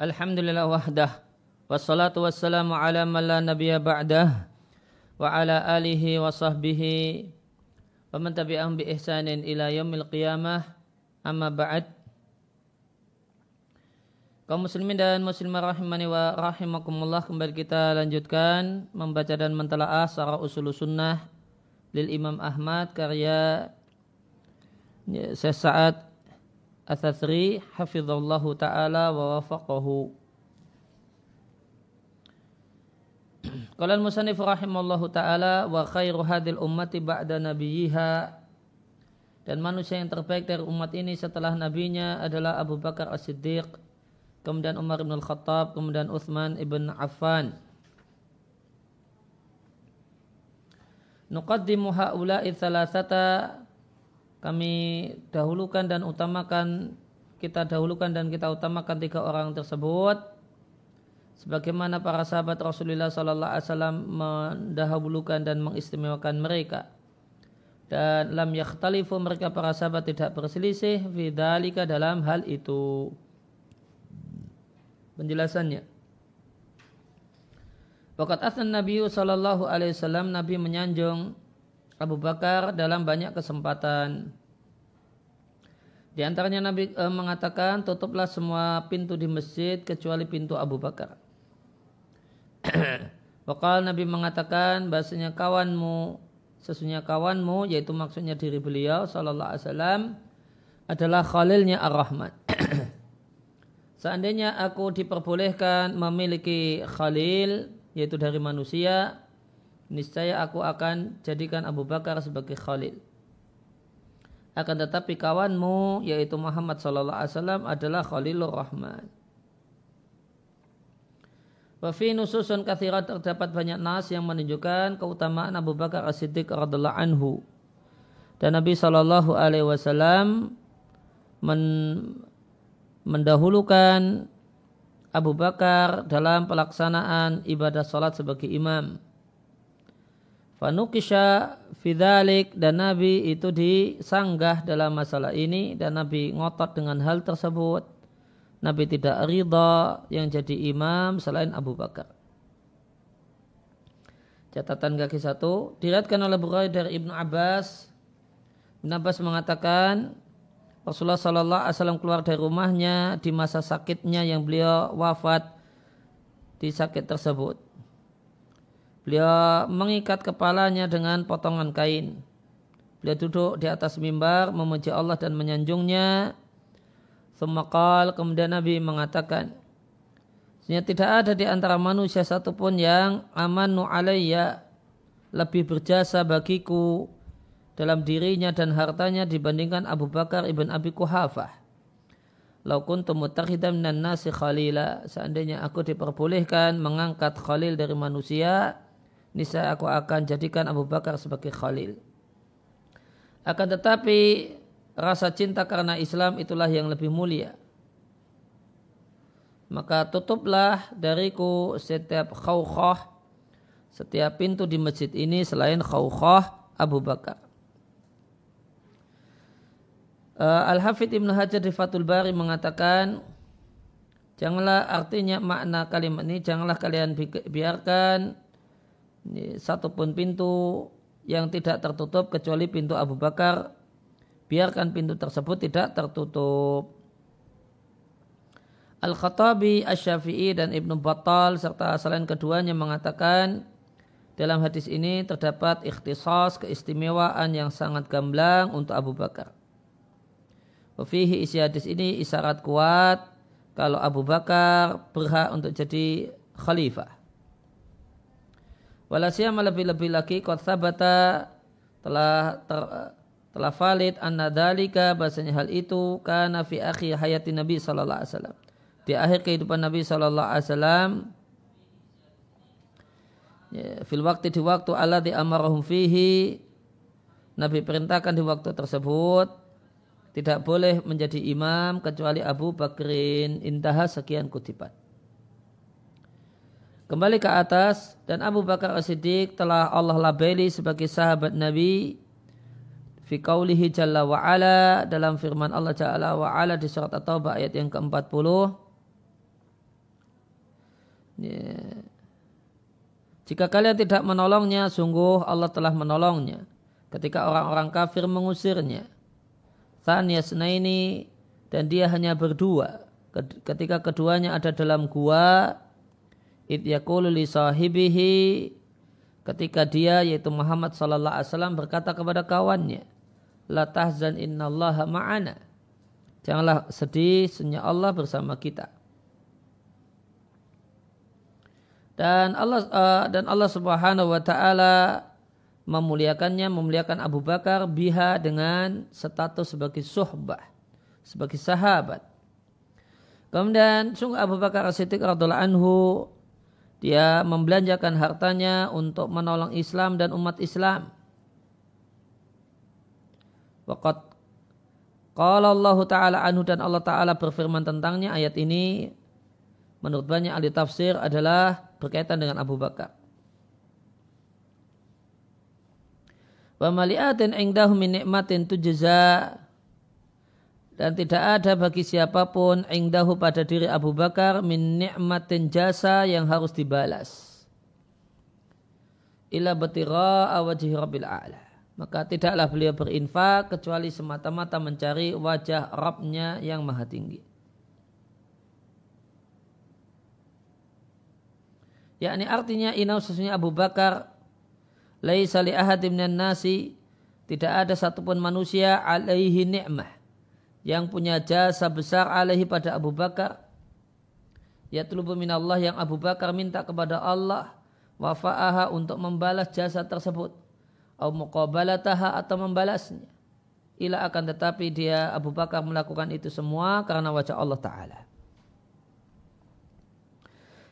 Alhamdulillah wahdah. Wassalatu wassalamu ala man la nabiya ba'dah. Wa ala alihi wa sahbihi. Wa man tabi'ahum bi ihsanin ila yaumil qiyamah. Amma ba'd. Kaum muslimin dan muslimah rahimani wa rahimakumullah Kembali kita lanjutkan Membaca dan mentelaah Sarah usul sunnah Lil Imam Ahmad karya Sesaat Athathri hafizallahu taala wa wafaqahu. Qala al-musannif rahimallahu taala wa khairu hadil ummati ba'da nabiyha dan manusia yang terbaik dari umat ini setelah nabinya adalah Abu Bakar As-Siddiq, kemudian Umar bin Al-Khattab, kemudian Uthman ibn Affan. Nuqaddimu haula'i thalathata kami dahulukan dan utamakan kita dahulukan dan kita utamakan tiga orang tersebut. Sebagaimana para sahabat Rasulullah sallallahu alaihi wasallam mendahulukan dan mengistimewakan mereka. Dan lam yakhtalifu mereka para sahabat tidak berselisih fidzalika dalam hal itu. Penjelasannya. Waqat asan Nabi sallallahu alaihi wasallam Nabi menyanjung Abu Bakar dalam banyak kesempatan. Di antaranya Nabi e, mengatakan tutuplah semua pintu di masjid kecuali pintu Abu Bakar. Wakal Nabi mengatakan bahasanya kawanmu sesungguhnya kawanmu yaitu maksudnya diri beliau sallallahu alaihi wasallam adalah khalilnya Ar-Rahman. Seandainya aku diperbolehkan memiliki khalil yaitu dari manusia niscaya aku akan jadikan Abu Bakar sebagai khalil. Akan tetapi kawanmu yaitu Muhammad sallallahu alaihi wasallam adalah Khalilur Rahman. Wafi nususun kathirat terdapat banyak nas yang menunjukkan keutamaan Abu Bakar As-Siddiq anhu. Dan Nabi Shallallahu Alaihi Wasallam men, mendahulukan Abu Bakar dalam pelaksanaan ibadah salat sebagai imam. Fanukisha fidalik dan Nabi itu disanggah dalam masalah ini dan Nabi ngotot dengan hal tersebut. Nabi tidak ridha yang jadi imam selain Abu Bakar. Catatan kaki satu diriatkan oleh Bukhari dari Ibnu Abbas. Ibnu Abbas mengatakan Rasulullah Sallallahu Alaihi Wasallam keluar dari rumahnya di masa sakitnya yang beliau wafat di sakit tersebut. Beliau mengikat kepalanya dengan potongan kain. Beliau duduk di atas mimbar memuji Allah dan menyanjungnya. Semakal kemudian Nabi mengatakan, Sebenarnya tidak ada di antara manusia satupun yang amanu alayya lebih berjasa bagiku dalam dirinya dan hartanya dibandingkan Abu Bakar ibn Abi Kuhafah. Lau kuntu mutakhidan minan nasi khalila. Seandainya aku diperbolehkan mengangkat khalil dari manusia, niscaya aku akan jadikan Abu Bakar sebagai khalil. Akan tetapi rasa cinta karena Islam itulah yang lebih mulia. Maka tutuplah dariku setiap khawkhah, setiap pintu di masjid ini selain khawkhah Abu Bakar. Uh, Al-Hafidh Ibn Hajar di Fatul Bari mengatakan, janganlah artinya makna kalimat ini, janganlah kalian biarkan satu pun pintu yang tidak tertutup kecuali pintu Abu Bakar biarkan pintu tersebut tidak tertutup Al-Khattabi, Asy-Syafi'i dan Ibnu Battal serta selain keduanya mengatakan dalam hadis ini terdapat ikhtisas keistimewaan yang sangat gamblang untuk Abu Bakar. Wafihi isi hadis ini isyarat kuat kalau Abu Bakar berhak untuk jadi khalifah. Walasiyama lebih-lebih lagi kot sabata telah ter, telah valid anna dalika bahasanya hal itu karena fi akhir hayati Nabi sallallahu alaihi wasallam. Di akhir kehidupan Nabi sallallahu alaihi wasallam ya, fil waktu di waktu Allah di amarahum fihi Nabi perintahkan di waktu tersebut tidak boleh menjadi imam kecuali Abu Bakrin intaha sekian kutipan. Kembali ke atas dan Abu Bakar As-Siddiq telah Allah labeli sebagai sahabat Nabi fi qaulihi jalla wa ala dalam firman Allah jalla wa ala di surat At-Taubah ayat yang ke-40 Ya. Jika kalian tidak menolongnya, sungguh Allah telah menolongnya. Ketika orang-orang kafir mengusirnya. Thaniasna ini dan dia hanya berdua. Ketika keduanya ada dalam gua, id li sahibihi ketika dia yaitu Muhammad sallallahu alaihi wasallam berkata kepada kawannya, la tahzan innallaha ma'ana. Janganlah sedih, sesungguhnya Allah bersama kita. dan Allah uh, dan Allah Subhanahu wa taala memuliakannya memuliakan Abu Bakar biha dengan status sebagai suhbah sebagai sahabat kemudian sungguh Abu Bakar As-Siddiq radhiallahu anhu dia membelanjakan hartanya untuk menolong Islam dan umat Islam Waqat Qala Allah Ta'ala anhu dan Allah Ta'ala berfirman tentangnya ayat ini menurut banyak ahli tafsir adalah berkaitan dengan Abu Bakar. Wa mali'atin ingdahu min nikmatin tujza dan tidak ada bagi siapa pun ingdahu pada diri Abu Bakar min nikmatin jasa yang harus dibalas. Ila batira wajhi rabbil a'la. Maka tidaklah beliau berinfak kecuali semata-mata mencari wajah Rabbnya yang maha tinggi. yakni artinya inau sesungguhnya Abu Bakar laisa li ahadim nasi tidak ada satupun manusia alaihi ni'mah yang punya jasa besar alaihi pada Abu Bakar. Ya tulubu minallah yang Abu Bakar minta kepada Allah wafa'aha untuk membalas jasa tersebut. Atau muqabalataha atau membalasnya. Ila akan tetapi dia Abu Bakar melakukan itu semua karena wajah Allah Ta'ala.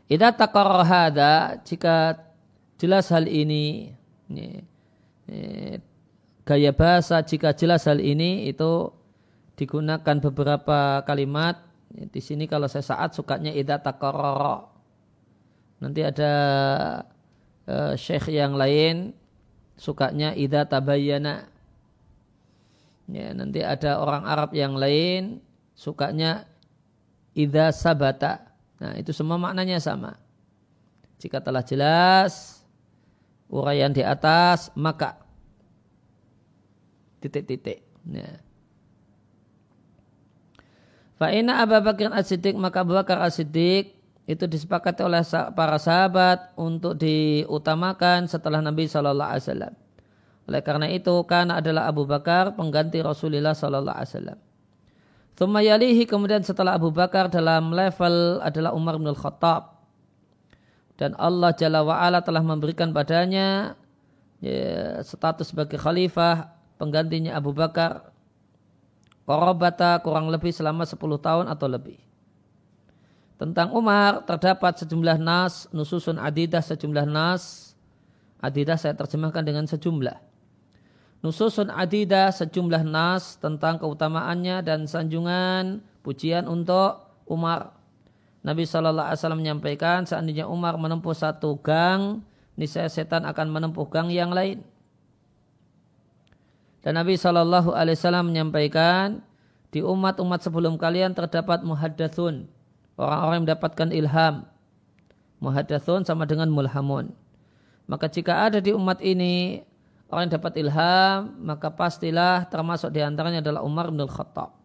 Ida takar hada jika jelas hal ini, ini, ini gaya bahasa jika jelas hal ini itu digunakan beberapa kalimat di sini kalau saya saat sukanya ida takaroro nanti ada uh, syekh yang lain sukanya ida tabayana ya nanti ada orang Arab yang lain sukanya ida sabata Nah itu semua maknanya sama. Jika telah jelas uraian di atas maka titik-titik. Ya. Fa'ina Abu Bakar As-Siddiq maka Abu Bakar As-Siddiq itu disepakati oleh para sahabat untuk diutamakan setelah Nabi Shallallahu Alaihi Wasallam. Oleh karena itu karena adalah Abu Bakar pengganti Rasulullah Shallallahu Alaihi Wasallam. Thumayalihi kemudian setelah Abu Bakar dalam level adalah Umar bin Khattab. Dan Allah Jalla wa'ala telah memberikan padanya ya, status sebagai khalifah penggantinya Abu Bakar. Korobata kurang lebih selama 10 tahun atau lebih. Tentang Umar terdapat sejumlah nas, nususun adidah sejumlah nas. Adidah saya terjemahkan dengan sejumlah nususun adidah sejumlah nas tentang keutamaannya dan sanjungan pujian untuk Umar. Nabi Shallallahu Alaihi Wasallam menyampaikan seandainya Umar menempuh satu gang, niscaya setan akan menempuh gang yang lain. Dan Nabi Shallallahu Alaihi Wasallam menyampaikan di umat-umat sebelum kalian terdapat muhaddatsun, orang-orang yang mendapatkan ilham. Muhaddatsun sama dengan mulhamun. Maka jika ada di umat ini orang yang dapat ilham maka pastilah termasuk di antaranya adalah Umar bin Khattab.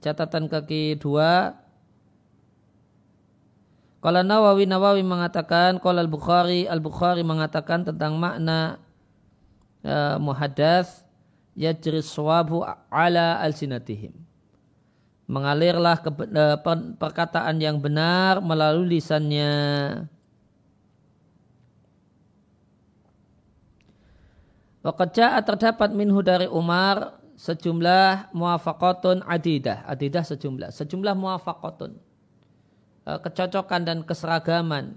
Catatan kaki dua. Kalau Nawawi Nawawi mengatakan, kalau Al Bukhari Al Bukhari mengatakan tentang makna uh, muhadath yajri swabu ala al sinatihim. Mengalirlah ke, uh, perkataan yang benar melalui lisannya. Waqad terdapat minhu dari Umar sejumlah muafakotun adidah. Adidah sejumlah. Sejumlah muafakotun. E, kecocokan dan keseragaman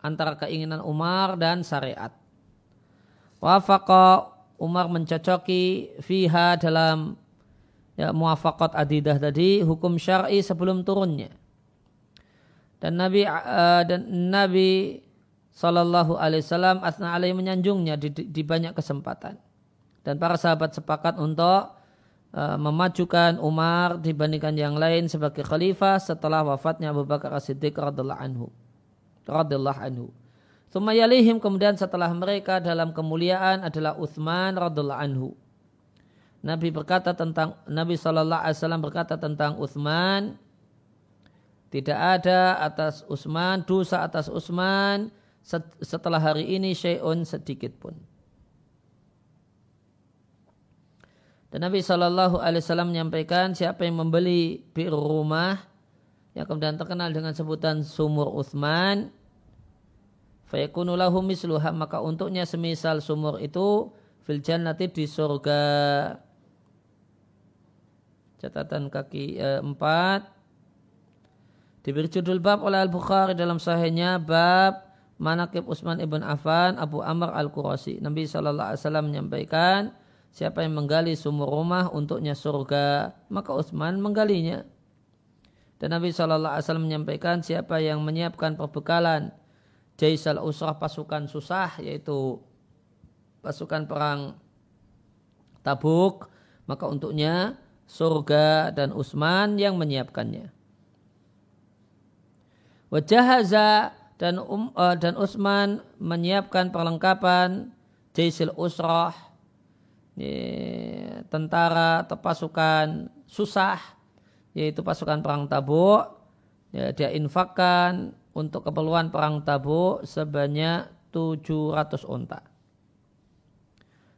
antara keinginan Umar dan syariat. Wafaqa Umar mencocoki fiha dalam ya, muafakot adidah tadi hukum syar'i sebelum turunnya. Dan Nabi uh, dan Nabi Sallallahu Alaihi Wasallam asna alaihi menyanjungnya di, di banyak kesempatan dan para sahabat sepakat untuk uh, memajukan Umar dibandingkan yang lain sebagai khalifah setelah wafatnya Abu Bakar As-Siddiq radhiyallahu anhu. Radhiyallahu anhu. Kemudian setelah mereka dalam kemuliaan adalah Uthman radhiyallahu anhu. Nabi berkata tentang Nabi Shallallahu Alaihi Wasallam berkata tentang Uthman tidak ada atas Utsman dosa atas Utsman setelah hari ini syai'un sedikit pun. Dan Nabi Shallallahu Alaihi Wasallam menyampaikan siapa yang membeli bir rumah yang kemudian terkenal dengan sebutan sumur Utsman, fayakunu lahu misluha maka untuknya semisal sumur itu fil jannati di surga. Catatan kaki eh, empat Diberi judul bab oleh Al-Bukhari dalam sahihnya bab Manakib Utsman ibn Affan Abu Amr Al-Qurasi. Nabi Shallallahu Alaihi Wasallam menyampaikan siapa yang menggali sumur rumah untuknya surga maka Utsman menggalinya. Dan Nabi Shallallahu Alaihi Wasallam menyampaikan siapa yang menyiapkan perbekalan jaisal usrah pasukan susah yaitu pasukan perang Tabuk maka untuknya surga dan Utsman yang menyiapkannya. Wajahaza dan um, uh, dan Utsman menyiapkan perlengkapan jaisil usrah ya, tentara atau pasukan susah yaitu pasukan perang Tabuk ya, dia infakkan untuk keperluan perang Tabuk sebanyak 700 unta.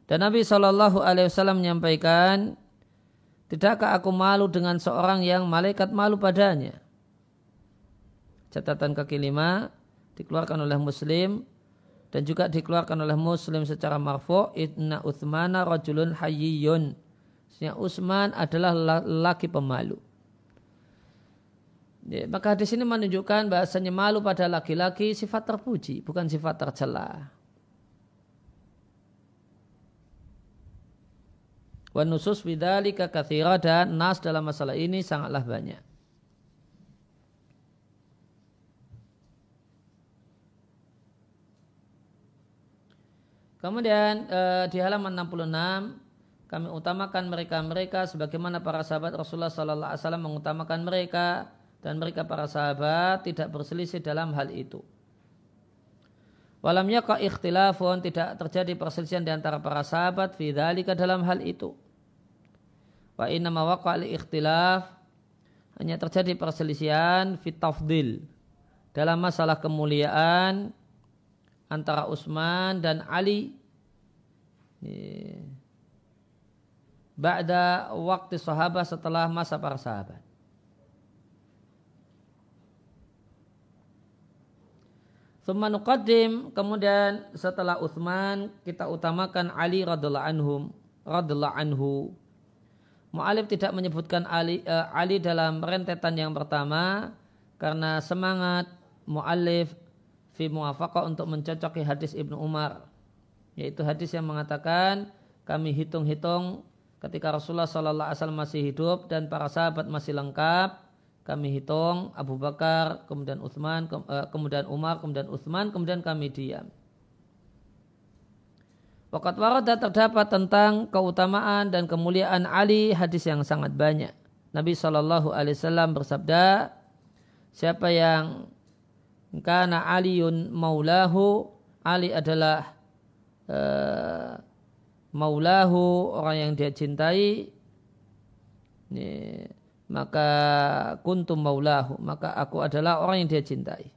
Dan Nabi Shallallahu Alaihi Wasallam menyampaikan, tidakkah aku malu dengan seorang yang malaikat malu padanya? catatan kaki lima dikeluarkan oleh Muslim dan juga dikeluarkan oleh Muslim secara marfu inna Uthmana rajulun hayyun Sehingga Utsman adalah laki pemalu. Ya, maka di sini menunjukkan bahasanya malu pada laki-laki sifat terpuji, bukan sifat tercela. Wa nusus katsira dan nas dalam masalah ini sangatlah banyak. Kemudian eh, di halaman 66 kami utamakan mereka-mereka sebagaimana para sahabat Rasulullah sallallahu alaihi wasallam mengutamakan mereka dan mereka para sahabat tidak berselisih dalam hal itu. Walam yaqa ikhtilafun tidak terjadi perselisihan di antara para sahabat fi dzalika dalam hal itu. Wa inna ma waqa ikhtilaf hanya terjadi perselisihan fi tafdil dalam masalah kemuliaan antara Utsman dan Ali Ba'da waktu sahabat setelah masa para sahabat. Thumma kemudian setelah Uthman kita utamakan Ali radhiallahu anhum radhiallahu anhu. Mu'alif tidak menyebutkan Ali, uh, Ali dalam rentetan yang pertama karena semangat mu'alif fi muwafaqah untuk mencocoki hadis Ibnu Umar yaitu hadis yang mengatakan kami hitung-hitung ketika Rasulullah Sallallahu Alaihi Wasallam masih hidup dan para sahabat masih lengkap kami hitung Abu Bakar kemudian Utsman eh, kemudian Umar kemudian Utsman kemudian kami diam Wakat warada terdapat tentang keutamaan dan kemuliaan Ali hadis yang sangat banyak. Nabi Shallallahu Alaihi Wasallam bersabda, siapa yang karena Aliun maulahu. Ali adalah uh, maulahu orang yang dia cintai. Ini, maka kuntum maulahu. Maka aku adalah orang yang dia cintai.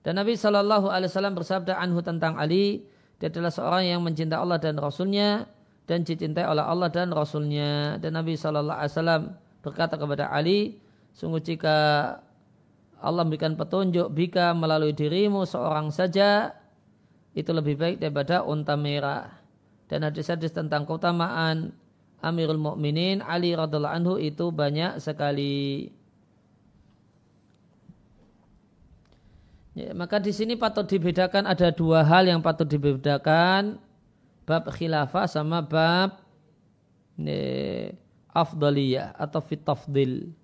Dan Nabi Shallallahu Alaihi Wasallam bersabda anhu tentang Ali dia adalah seorang yang mencintai Allah dan Rasulnya dan dicintai oleh Allah dan Rasulnya. Dan Nabi Shallallahu Alaihi Wasallam berkata kepada Ali sungguh jika Allah memberikan petunjuk bika melalui dirimu seorang saja itu lebih baik daripada unta merah. Dan hadis-hadis tentang keutamaan Amirul Mukminin Ali radhiallahu anhu itu banyak sekali. Ya, maka di sini patut dibedakan ada dua hal yang patut dibedakan bab khilafah sama bab ne, afdaliyah atau fitafdil.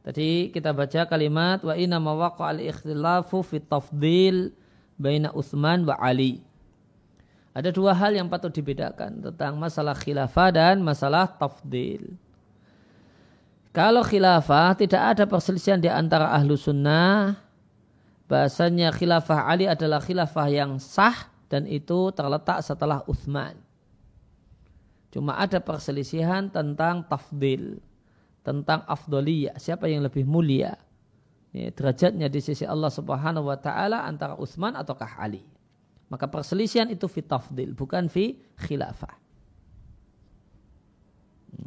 Tadi kita baca kalimat wa inna mawaqa al ikhtilafu fi tafdil baina Utsman wa Ali. Ada dua hal yang patut dibedakan tentang masalah khilafah dan masalah tafdil. Kalau khilafah tidak ada perselisihan di antara ahlu sunnah, bahasanya khilafah Ali adalah khilafah yang sah dan itu terletak setelah Uthman. Cuma ada perselisihan tentang tafdil, tentang afdoliyah, siapa yang lebih mulia. Ya, derajatnya di sisi Allah Subhanahu wa taala antara Utsman ataukah Ali. Maka perselisihan itu fi tafdil, bukan fi khilafah.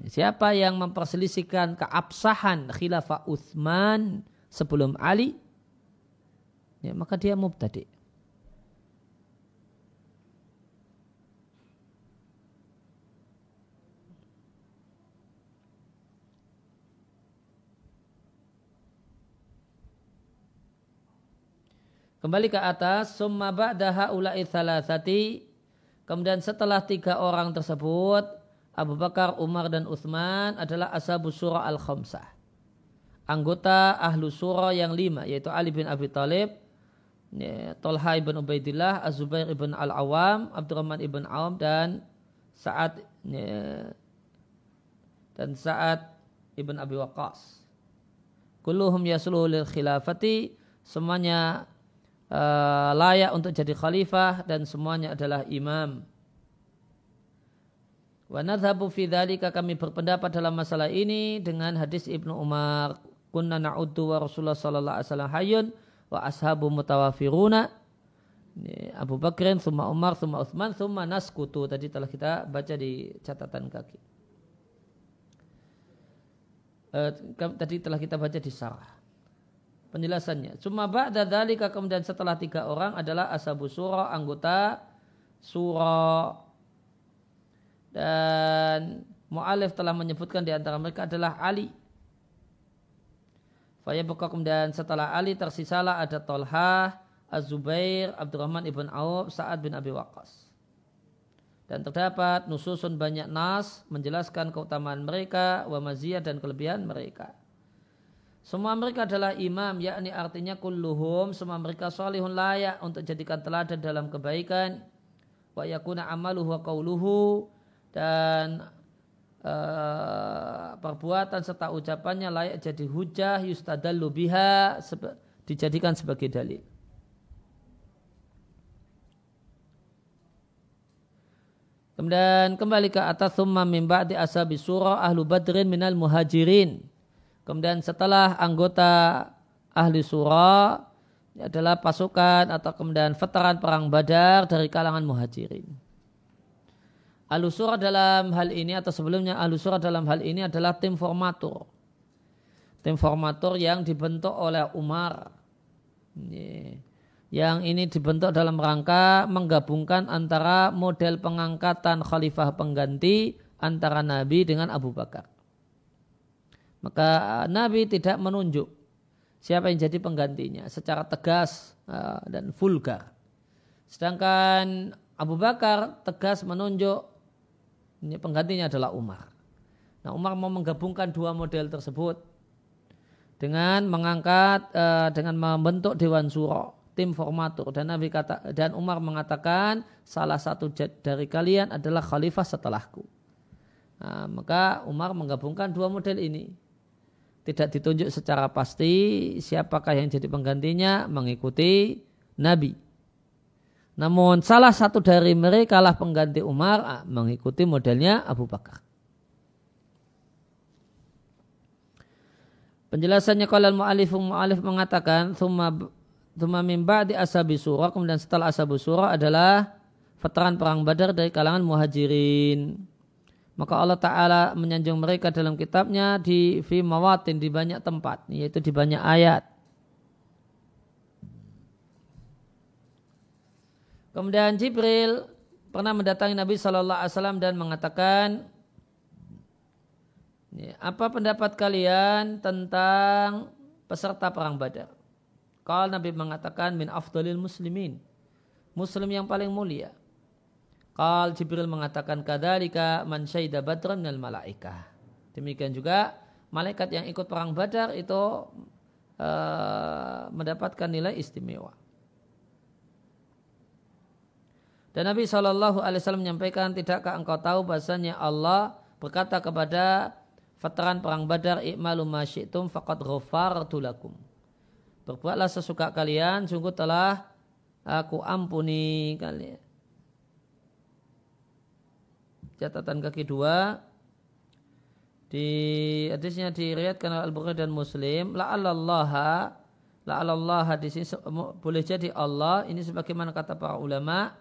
Siapa yang memperselisihkan keabsahan khilafah Uthman sebelum Ali, ya, maka dia mubtadi. Kembali ke atas, summa ba'da haula'i thalathati. Kemudian setelah tiga orang tersebut, Abu Bakar, Umar dan Uthman adalah ashabu surah al-khamsah. Anggota ahlu surah yang lima, yaitu Ali bin Abi Talib, ya, Tolha ibn Ubaidillah, Az-Zubair ibn Al-Awam, Abdurrahman ibn Awam, dan Sa'ad ya, dan Sa'ad ibn Abi Waqqas. Kulluhum yasluhu lil khilafati, semuanya uh, layak untuk jadi khalifah dan semuanya adalah imam. Wa nadhabu fi dhalika kami berpendapat dalam masalah ini dengan hadis Ibnu Umar kunna na'uddu wa Rasulullah sallallahu alaihi wasallam hayyun wa ashabu mutawafiruna Abu Bakrin, summa Umar, summa Uthman, summa Naskutu. Tadi telah kita baca di catatan kaki. Uh, tadi telah kita baca di sarah penjelasannya. Cuma ba'da dzalika kemudian setelah tiga orang adalah ashabu surah anggota surah dan mu'alif telah menyebutkan di antara mereka adalah Ali. Faya kemudian setelah Ali tersisalah ada Tolha, Az-Zubair, Abdurrahman ibn Auf, Sa'ad bin Abi Waqqas. Dan terdapat nususun banyak nas menjelaskan keutamaan mereka, wa dan kelebihan mereka. Semua mereka adalah imam, yakni artinya kulluhum, semua mereka salihun layak untuk jadikan teladan dalam kebaikan. Wa yakuna amaluhu wa qawluhu dan uh, perbuatan serta ucapannya layak jadi hujah yustadallu biha dijadikan sebagai dalil. Kemudian kembali ke atas summa min ba'di ashabi surah ahlu badrin minal muhajirin Kemudian setelah anggota ahli surah adalah pasukan atau kemudian veteran perang badar dari kalangan muhajirin. Ahlu surah dalam hal ini atau sebelumnya ahlu surah dalam hal ini adalah tim formatur. Tim formatur yang dibentuk oleh Umar. Yang ini dibentuk dalam rangka menggabungkan antara model pengangkatan khalifah pengganti antara Nabi dengan Abu Bakar. Maka uh, Nabi tidak menunjuk siapa yang jadi penggantinya secara tegas uh, dan vulgar. Sedangkan Abu Bakar tegas menunjuk penggantinya adalah Umar. Nah Umar mau menggabungkan dua model tersebut dengan mengangkat uh, dengan membentuk Dewan Suro tim formatur dan Nabi kata dan Umar mengatakan salah satu dari kalian adalah khalifah setelahku. Nah, maka Umar menggabungkan dua model ini tidak ditunjuk secara pasti siapakah yang jadi penggantinya mengikuti Nabi. Namun salah satu dari mereka lah pengganti Umar ah, mengikuti modelnya Abu Bakar. Penjelasannya kalau mu'alif mu'alif mengatakan thumma thumma min ba'di ashabi surah kemudian setelah ashabu surah adalah veteran perang Badar dari kalangan muhajirin. Maka Allah Ta'ala menyanjung mereka dalam kitabnya di fi mawatin di banyak tempat, yaitu di banyak ayat. Kemudian Jibril pernah mendatangi Nabi Shallallahu Alaihi Wasallam dan mengatakan, apa pendapat kalian tentang peserta perang Badar? Kalau Nabi mengatakan min afdalil muslimin, muslim yang paling mulia. Qal Jibril mengatakan kadzalika man syaida badran minal malaikah. Demikian juga malaikat yang ikut perang Badar itu uh, mendapatkan nilai istimewa. Dan Nabi Shallallahu Alaihi Wasallam menyampaikan, tidakkah engkau tahu bahasanya Allah berkata kepada veteran perang Badar, "I'malu ma syi'tum faqad ghafartu lakum." Berbuatlah sesuka kalian, sungguh telah aku ampuni kalian. Catatan kaki dua, di hadisnya diriatkan oleh Al-Bukhari dan Muslim, la'allallaha la'allallaha di sini boleh jadi Allah ini sebagaimana kata para ulama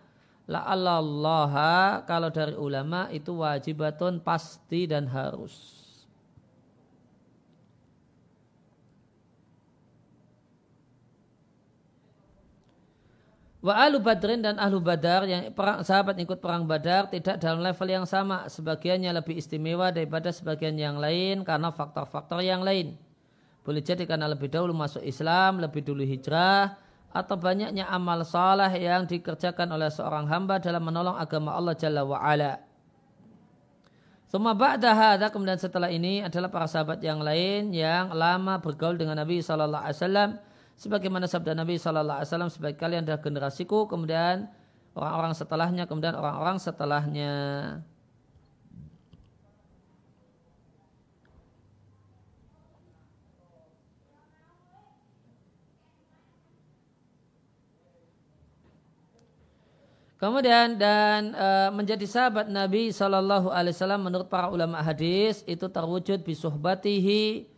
la'allallaha kalau dari ulama itu wajibatun pasti dan harus. Wa ahlu badrin dan ahlu badar yang perang, sahabat ikut perang badar tidak dalam level yang sama. Sebagiannya lebih istimewa daripada sebagian yang lain karena faktor-faktor yang lain. Boleh jadi karena lebih dahulu masuk Islam, lebih dulu hijrah, atau banyaknya amal salah yang dikerjakan oleh seorang hamba dalam menolong agama Allah Jalla wa'ala. Semua ba'da hadha, kemudian setelah ini adalah para sahabat yang lain yang lama bergaul dengan Nabi SAW. Sebagaimana sabda Nabi SAW sebagai kalian adalah generasiku, kemudian orang-orang setelahnya, kemudian orang-orang setelahnya. Kemudian dan e, menjadi sahabat Nabi Shallallahu Alaihi Wasallam menurut para ulama hadis itu terwujud bisuhbatihi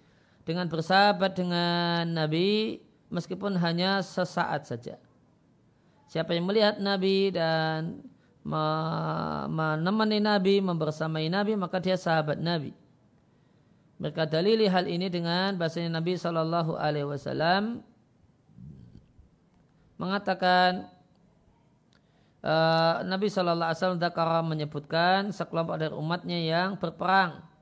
dengan bersahabat dengan Nabi meskipun hanya sesaat saja. Siapa yang melihat Nabi dan menemani Nabi, membersamai Nabi, maka dia sahabat Nabi. Mereka dalili hal ini dengan bahasanya Nabi Shallallahu Alaihi Wasallam mengatakan uh, Nabi Shallallahu Alaihi Wasallam menyebutkan sekelompok dari umatnya yang berperang.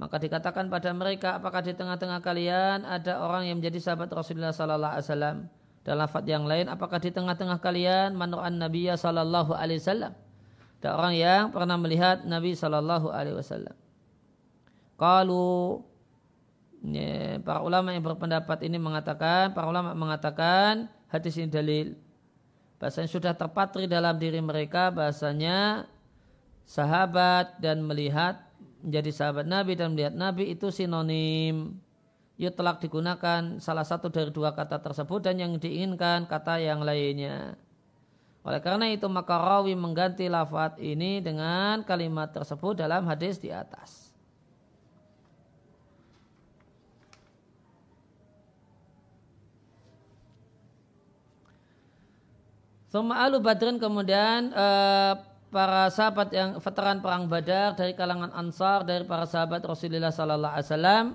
Maka dikatakan pada mereka, apakah di tengah-tengah kalian ada orang yang menjadi sahabat Rasulullah Sallallahu Alaihi Wasallam? Dalam lafaz yang lain, apakah di tengah-tengah kalian manu'an Nabi Sallallahu Alaihi Wasallam? Ada orang yang pernah melihat Nabi Sallallahu Alaihi Wasallam. Kalau para ulama yang berpendapat ini mengatakan, para ulama mengatakan hadis ini dalil bahasanya sudah terpatri dalam diri mereka bahasanya sahabat dan melihat menjadi sahabat Nabi dan melihat Nabi itu sinonim yutlak digunakan salah satu dari dua kata tersebut dan yang diinginkan kata yang lainnya. Oleh karena itu maka rawi mengganti lafat ini dengan kalimat tersebut dalam hadis di atas. Suma alu badrin kemudian uh, para sahabat yang veteran perang badar dari kalangan ansar dari para sahabat Rasulullah Sallallahu Alaihi Wasallam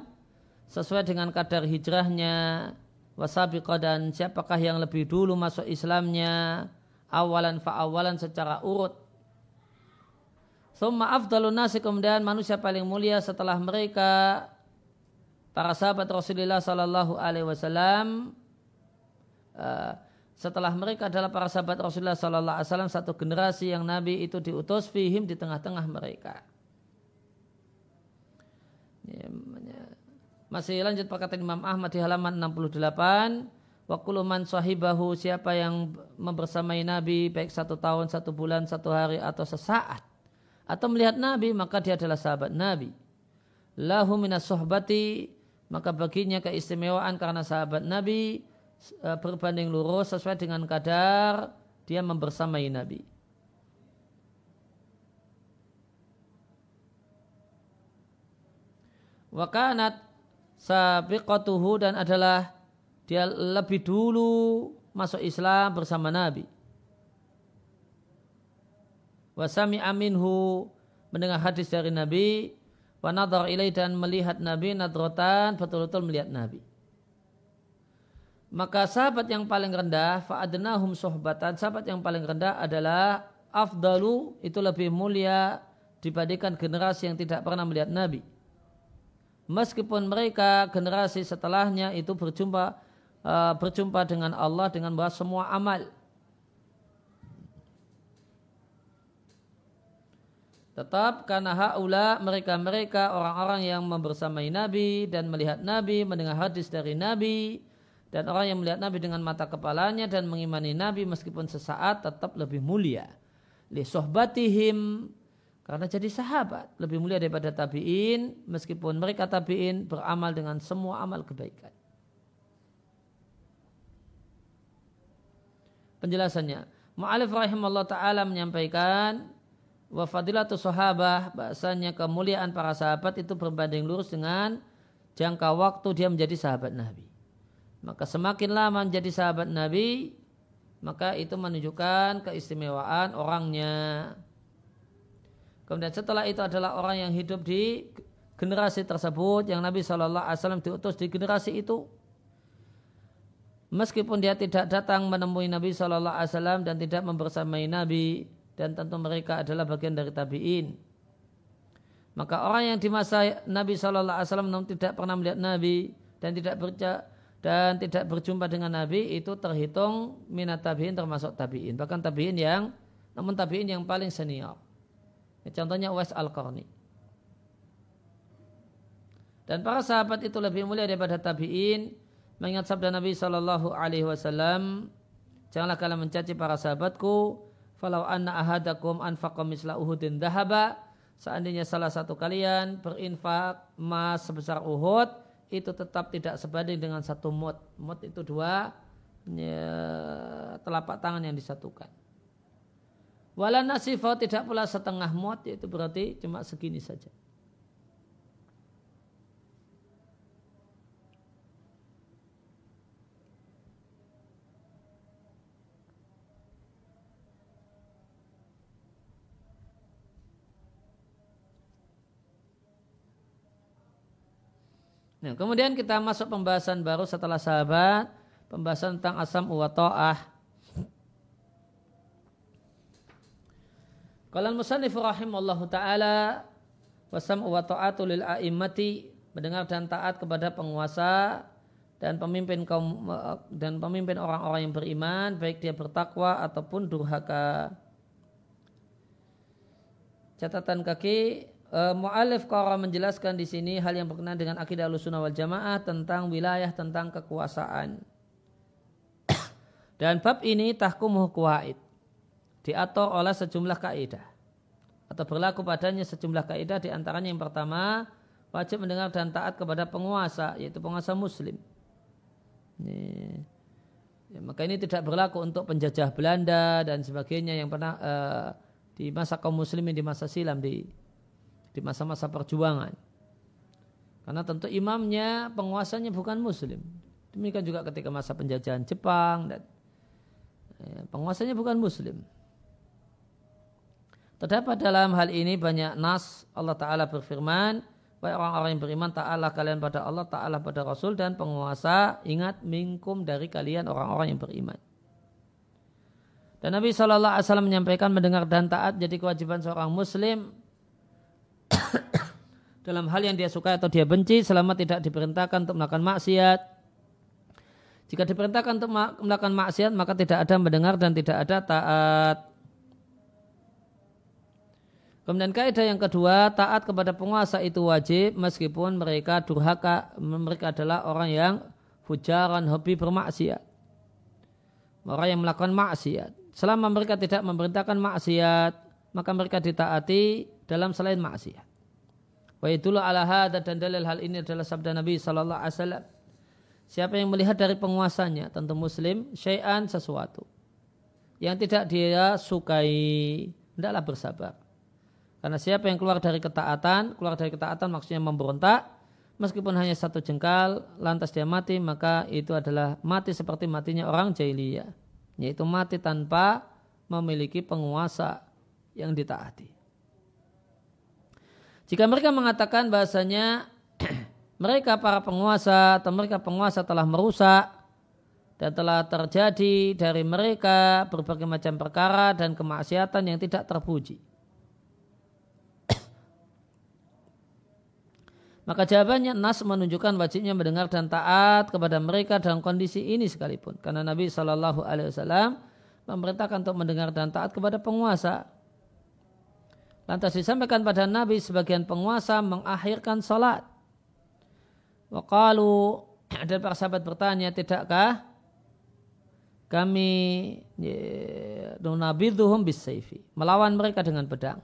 sesuai dengan kadar hijrahnya wasabiqah dan siapakah yang lebih dulu masuk Islamnya awalan fa awalan secara urut. Summa afdalun nasi kemudian manusia paling mulia setelah mereka para sahabat Rasulullah Sallallahu Alaihi Wasallam uh, setelah mereka adalah para sahabat Rasulullah Sallallahu Alaihi Wasallam satu generasi yang Nabi itu diutus fihim di tengah-tengah mereka. Ya, masih lanjut perkataan Imam Ahmad di halaman 68. Wakuluman sahibahu siapa yang membersamai Nabi baik satu tahun, satu bulan, satu hari atau sesaat atau melihat Nabi maka dia adalah sahabat Nabi. Lahu minas sohbati maka baginya keistimewaan karena sahabat Nabi berbanding lurus sesuai dengan kadar dia membersamai Nabi. Wakanat sabiqatuhu dan adalah dia lebih dulu masuk Islam bersama Nabi. Wasami aminhu mendengar hadis dari Nabi, wa nadhar ilai dan melihat Nabi nadrotan betul-betul melihat Nabi. Maka sahabat yang paling rendah fa'adnahum sohbatan sahabat yang paling rendah adalah afdalu itu lebih mulia dibandingkan generasi yang tidak pernah melihat Nabi. Meskipun mereka generasi setelahnya itu berjumpa uh, berjumpa dengan Allah dengan bahwa semua amal. Tetap karena haula mereka-mereka orang-orang yang membersamai Nabi dan melihat Nabi, mendengar hadis dari Nabi, dan orang yang melihat Nabi dengan mata kepalanya dan mengimani Nabi meskipun sesaat tetap lebih mulia li sohbatihim karena jadi sahabat lebih mulia daripada tabiin meskipun mereka tabiin beramal dengan semua amal kebaikan. Penjelasannya, Mu'alif rahimahullah ta'ala menyampaikan wa fadilatu sahabah bahasanya kemuliaan para sahabat itu berbanding lurus dengan jangka waktu dia menjadi sahabat Nabi. Maka semakin lama menjadi sahabat Nabi, maka itu menunjukkan keistimewaan orangnya. Kemudian setelah itu adalah orang yang hidup di generasi tersebut yang Nabi Shallallahu Alaihi Wasallam diutus di generasi itu. Meskipun dia tidak datang menemui Nabi Shallallahu Alaihi Wasallam dan tidak membersamai Nabi dan tentu mereka adalah bagian dari tabiin. Maka orang yang di masa Nabi Shallallahu Alaihi Wasallam tidak pernah melihat Nabi dan tidak berca dan tidak berjumpa dengan Nabi itu terhitung minat tabiin termasuk tabiin. Bahkan tabiin yang namun tabiin yang paling senior. Contohnya Uwais Al-Qarni. Dan para sahabat itu lebih mulia daripada tabi'in. Mengingat sabda Nabi Shallallahu Alaihi Wasallam, janganlah kalian mencaci para sahabatku. Falau anna ahadakum anfaqa misla uhudin dahaba. Seandainya salah satu kalian berinfak emas sebesar Uhud, itu tetap tidak sebanding dengan satu mut. Mut itu dua ya, telapak tangan yang disatukan. Wala nasifah tidak pula setengah mot itu berarti cuma segini saja. Nah, kemudian kita masuk pembahasan baru setelah sahabat, pembahasan tentang asam wa ta'ah. Kalau musannif rahimallahu taala wasam wa ta'atu lil a'immati mendengar dan taat kepada penguasa dan pemimpin kaum dan pemimpin orang-orang yang beriman baik dia bertakwa ataupun durhaka. Catatan kaki uh, Mu'alif Qara menjelaskan di sini hal yang berkenaan dengan akidah sunnah wal Jamaah tentang wilayah tentang kekuasaan. Dan bab ini tahkumuh kuwait diatur oleh sejumlah kaidah atau berlaku padanya sejumlah kaidah di antaranya yang pertama wajib mendengar dan taat kepada penguasa yaitu penguasa muslim. Ini. Ya, maka ini tidak berlaku untuk penjajah Belanda dan sebagainya yang pernah uh, di masa kaum muslimin di masa silam di di masa-masa perjuangan. Karena tentu imamnya, penguasanya bukan muslim. Demikian juga ketika masa penjajahan Jepang dan ya, penguasanya bukan muslim. Terdapat dalam hal ini banyak nas Allah Ta'ala berfirman Baik orang-orang yang beriman ta'ala kalian pada Allah ta'ala pada Rasul dan penguasa ingat minkum dari kalian orang-orang yang beriman. Dan Nabi Wasallam menyampaikan mendengar dan taat jadi kewajiban seorang Muslim dalam hal yang dia suka atau dia benci selama tidak diperintahkan untuk melakukan maksiat. Jika diperintahkan untuk melakukan maksiat maka tidak ada mendengar dan tidak ada taat. Kemudian kaidah yang kedua, taat kepada penguasa itu wajib meskipun mereka durhaka, mereka adalah orang yang fujaran hobi bermaksiat. Orang yang melakukan maksiat. Selama mereka tidak memerintahkan maksiat, maka mereka ditaati dalam selain maksiat. Wa itulah ala hada dan dalil hal ini adalah sabda Nabi sallallahu alaihi wasallam. Siapa yang melihat dari penguasanya, tentu muslim, syai'an sesuatu yang tidak dia sukai, hendaklah bersabar karena siapa yang keluar dari ketaatan, keluar dari ketaatan maksudnya memberontak, meskipun hanya satu jengkal, lantas dia mati, maka itu adalah mati seperti matinya orang jahiliyah. Yaitu mati tanpa memiliki penguasa yang ditaati. Jika mereka mengatakan bahasanya mereka para penguasa atau mereka penguasa telah merusak dan telah terjadi dari mereka berbagai macam perkara dan kemaksiatan yang tidak terpuji. Maka jawabannya Nas menunjukkan wajibnya mendengar dan taat kepada mereka dalam kondisi ini sekalipun. Karena Nabi Shallallahu Alaihi Wasallam memerintahkan untuk mendengar dan taat kepada penguasa. Lantas disampaikan pada Nabi sebagian penguasa mengakhirkan salat. Wakalu dan para sahabat bertanya, tidakkah kami nunabidhuhum bisayfi? Melawan mereka dengan pedang.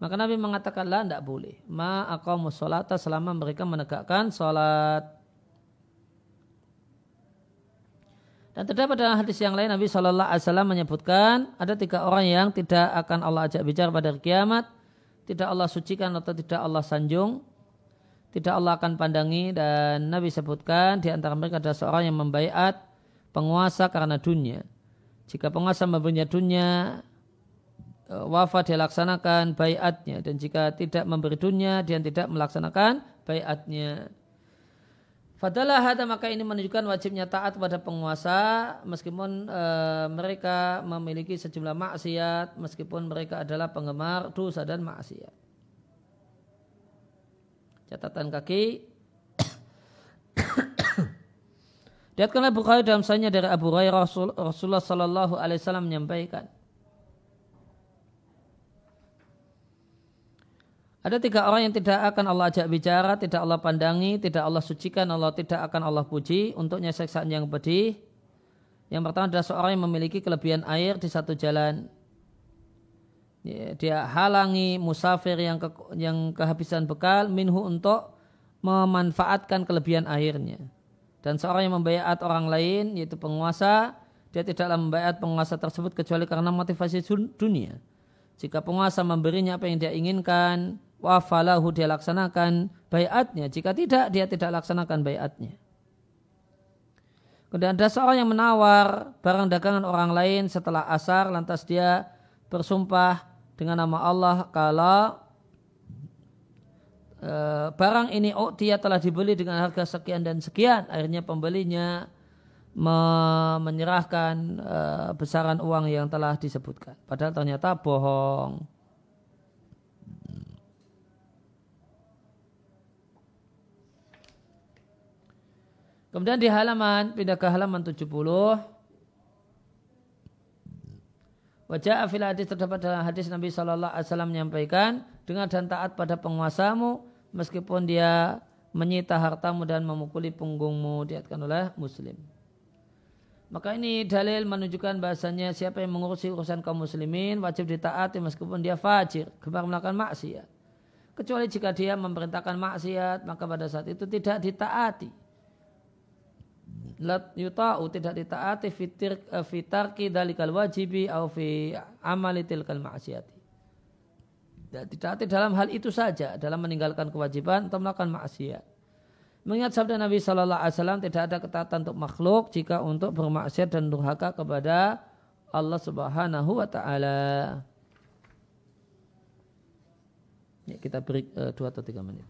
Maka Nabi mengatakan lah tidak boleh. Ma aqamus salata selama mereka menegakkan salat dan terdapat dalam hadis yang lain Nabi Shallallahu Alaihi Wasallam menyebutkan ada tiga orang yang tidak akan Allah ajak bicara pada hari kiamat, tidak Allah sucikan atau tidak Allah sanjung, tidak Allah akan pandangi dan Nabi sebutkan di antara mereka ada seorang yang membaiat penguasa karena dunia. Jika penguasa memberinya dunia, e, wafat dia laksanakan bayatnya dan jika tidak memberi dunia dia tidak melaksanakan bayatnya. Fadalah hada maka ini menunjukkan wajibnya taat pada penguasa meskipun e, mereka memiliki sejumlah maksiat meskipun mereka adalah penggemar dosa dan maksiat. Catatan kaki Diatkanlah Bukhari dalam sahnya dari Abu Hurairah Rasul, Rasulullah Sallallahu Alaihi Wasallam menyampaikan. Ada tiga orang yang tidak akan Allah ajak bicara, tidak Allah pandangi, tidak Allah sucikan, Allah tidak akan Allah puji untuknya seksaan yang pedih. Yang pertama adalah seorang yang memiliki kelebihan air di satu jalan. Dia halangi musafir yang ke, yang kehabisan bekal minhu untuk memanfaatkan kelebihan airnya dan seorang yang membayar orang lain yaitu penguasa dia tidaklah membayar penguasa tersebut kecuali karena motivasi dunia jika penguasa memberinya apa yang dia inginkan wafalahu dia laksanakan bayatnya. Jika tidak dia tidak laksanakan bayatnya. Kemudian ada seorang yang menawar barang dagangan orang lain setelah asar lantas dia bersumpah dengan nama Allah kalau Eh, barang ini oh dia telah dibeli dengan harga sekian dan sekian. Akhirnya pembelinya me menyerahkan uh, besaran uang yang telah disebutkan. Padahal ternyata bohong Kemudian di halaman pindah ke halaman 70 Wajah afil hadis terdapat dalam hadis Nabi Shallallahu Alaihi Wasallam menyampaikan dengan dan taat pada penguasamu meskipun dia menyita hartamu dan memukuli punggungmu diatkan oleh muslim. Maka ini dalil menunjukkan bahasanya siapa yang mengurusi urusan kaum muslimin wajib ditaati meskipun dia fajir, gemar melakukan maksiat. Kecuali jika dia memerintahkan maksiat, maka pada saat itu tidak ditaati. Lat yuta'u tidak ditaati fitir eh, fitarki dalikal wajibi au fi amali tilkal maksiati tidak ditaati dalam hal itu saja dalam meninggalkan kewajiban atau melakukan maksiat. Mengingat sabda Nabi Shallallahu Alaihi Wasallam tidak ada ketaatan untuk makhluk jika untuk bermaksiat dan durhaka kepada Allah Subhanahu Wa Taala. Ya, kita beri uh, dua atau tiga menit.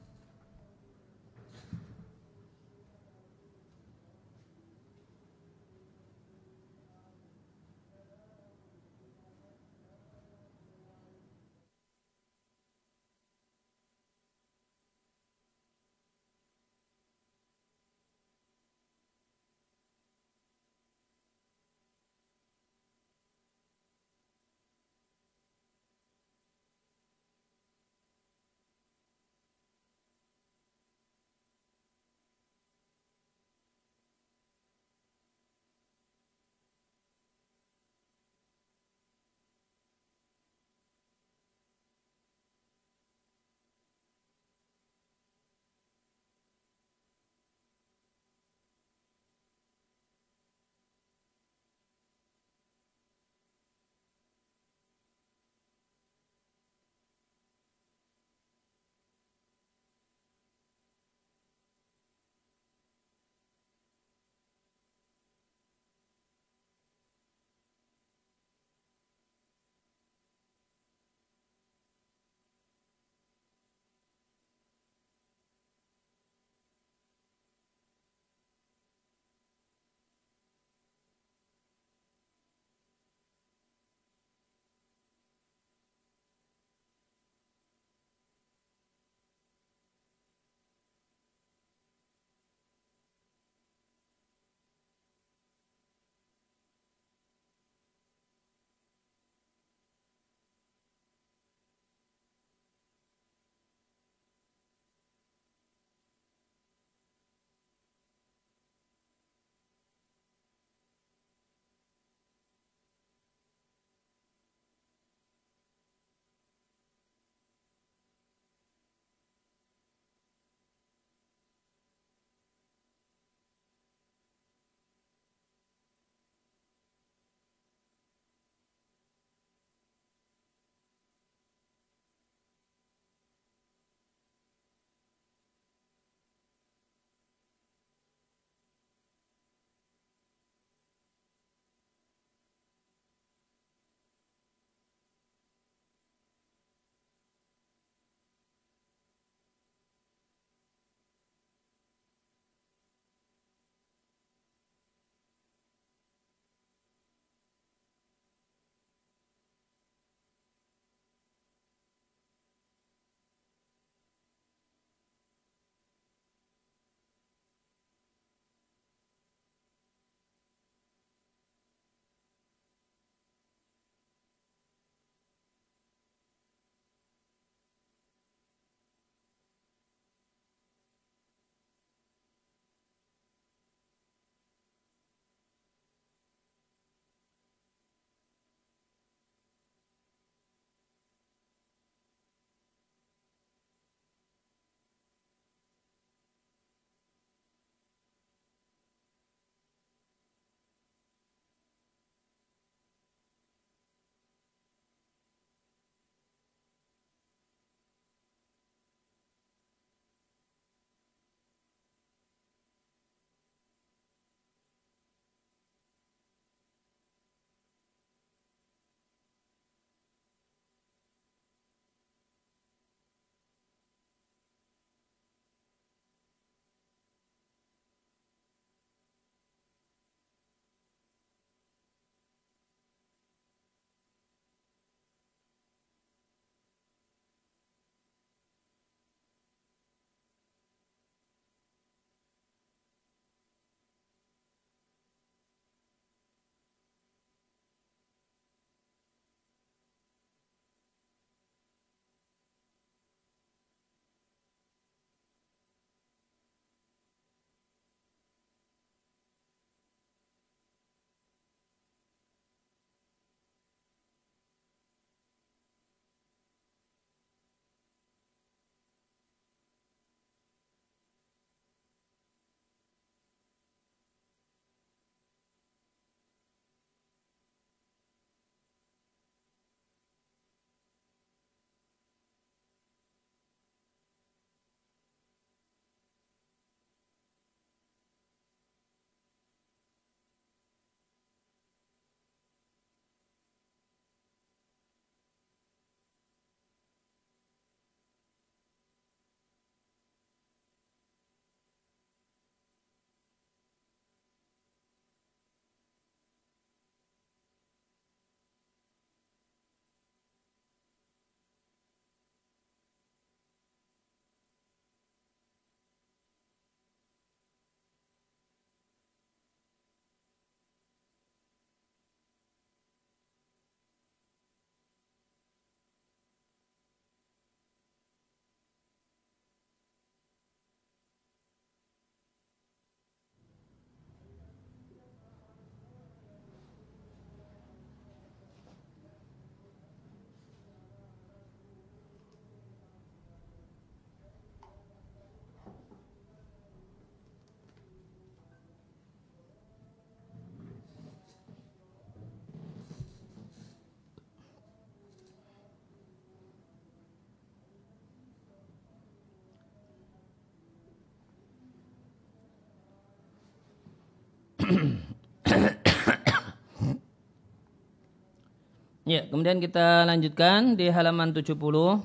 ya, kemudian kita lanjutkan di halaman 70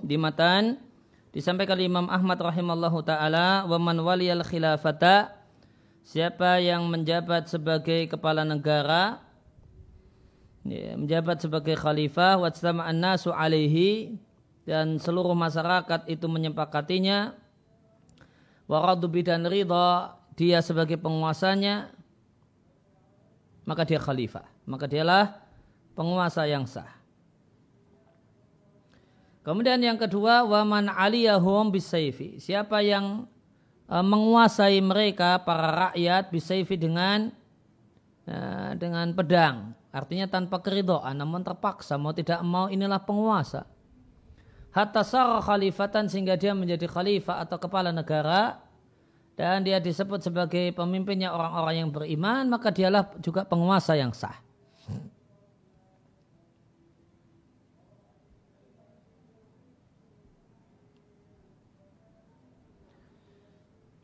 di matan. Disampaikan Imam Ahmad rahimallahu taala wa man waliyal khilafata siapa yang menjabat sebagai kepala negara ya, menjabat sebagai khalifah wa nasu alaihi dan seluruh masyarakat itu menyepakatinya. Waradu bidan ridha dia sebagai penguasanya maka dia khalifah. Maka dialah penguasa yang sah. Kemudian yang kedua waman aliyahum bisayfi. Siapa yang uh, menguasai mereka para rakyat bisayfi dengan uh, dengan pedang. Artinya tanpa keridoan namun terpaksa mau tidak mau inilah penguasa. Hatta sarah khalifatan sehingga dia menjadi khalifah atau kepala negara dan dia disebut sebagai pemimpinnya orang-orang yang beriman maka dialah juga penguasa yang sah.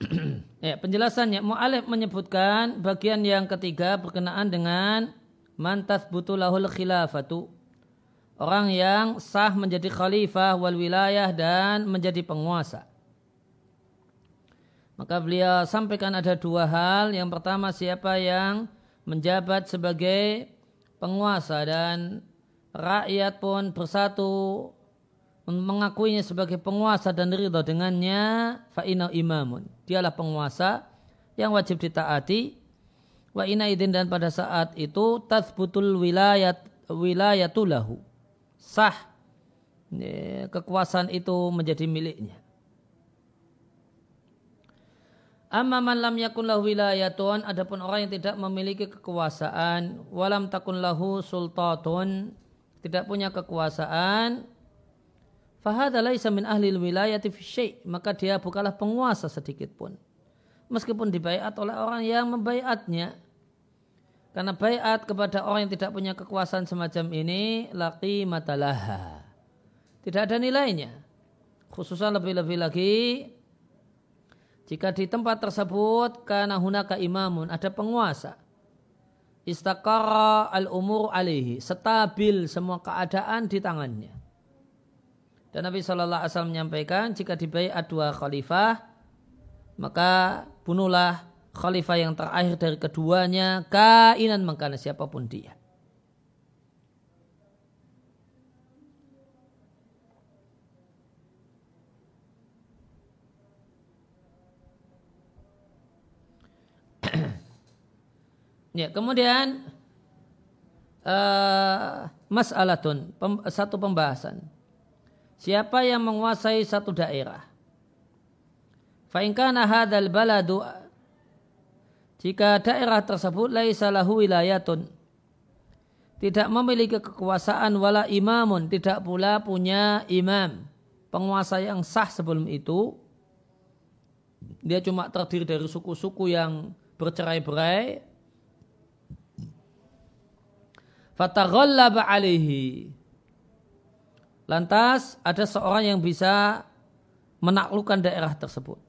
ya, penjelasannya Mu'alif menyebutkan bagian yang ketiga berkenaan dengan mantas butulahul khilafatu orang yang sah menjadi khalifah wal wilayah dan menjadi penguasa. Maka beliau sampaikan ada dua hal. Yang pertama siapa yang menjabat sebagai penguasa dan rakyat pun bersatu mengakuinya sebagai penguasa dan ridho dengannya fa'inau imamun. Dialah penguasa yang wajib ditaati. Wa ina idin dan pada saat itu tathbutul wilayat wilayatulahu sah kekuasaan itu menjadi miliknya. Amma man lam yakun lahu wilayatun adapun orang yang tidak memiliki kekuasaan walam takun lahu sultatun tidak punya kekuasaan fahada laisa min ahli wilayati fi syai maka dia bukanlah penguasa sedikit pun meskipun dibaiat oleh orang yang membaiatnya karena bayat kepada orang yang tidak punya kekuasaan semacam ini laki matalaha. Tidak ada nilainya. Khususnya lebih-lebih lagi jika di tempat tersebut karena hunaka imamun ada penguasa. Istakara al-umur alihi. Stabil semua keadaan di tangannya. Dan Nabi Shallallahu Alaihi Wasallam menyampaikan jika dibayar dua khalifah maka bunuhlah khalifah yang terakhir dari keduanya kainan mengkana siapa pun dia. Ya, kemudian uh, mas'alatun, pem, satu pembahasan. Siapa yang menguasai satu daerah? Fa'inkana hadal baladu jika daerah tersebut laisa lahu wilayatun tidak memiliki kekuasaan wala imamun tidak pula punya imam penguasa yang sah sebelum itu dia cuma terdiri dari suku-suku yang bercerai-berai fataghallaba alaihi lantas ada seorang yang bisa menaklukkan daerah tersebut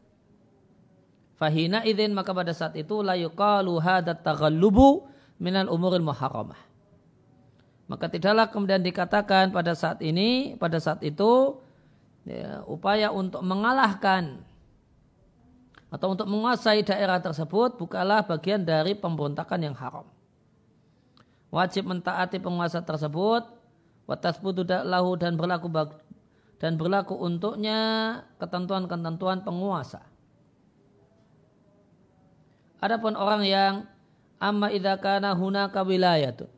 Fahina idin maka pada saat itu la yuqalu taghallubu minal umuril muharramah. Maka tidaklah kemudian dikatakan pada saat ini, pada saat itu ya, upaya untuk mengalahkan atau untuk menguasai daerah tersebut bukanlah bagian dari pemberontakan yang haram. Wajib mentaati penguasa tersebut, watasbutu lahu dan berlaku dan berlaku untuknya ketentuan-ketentuan penguasa. Adapun orang yang amma idza kana hunaka wilayatun.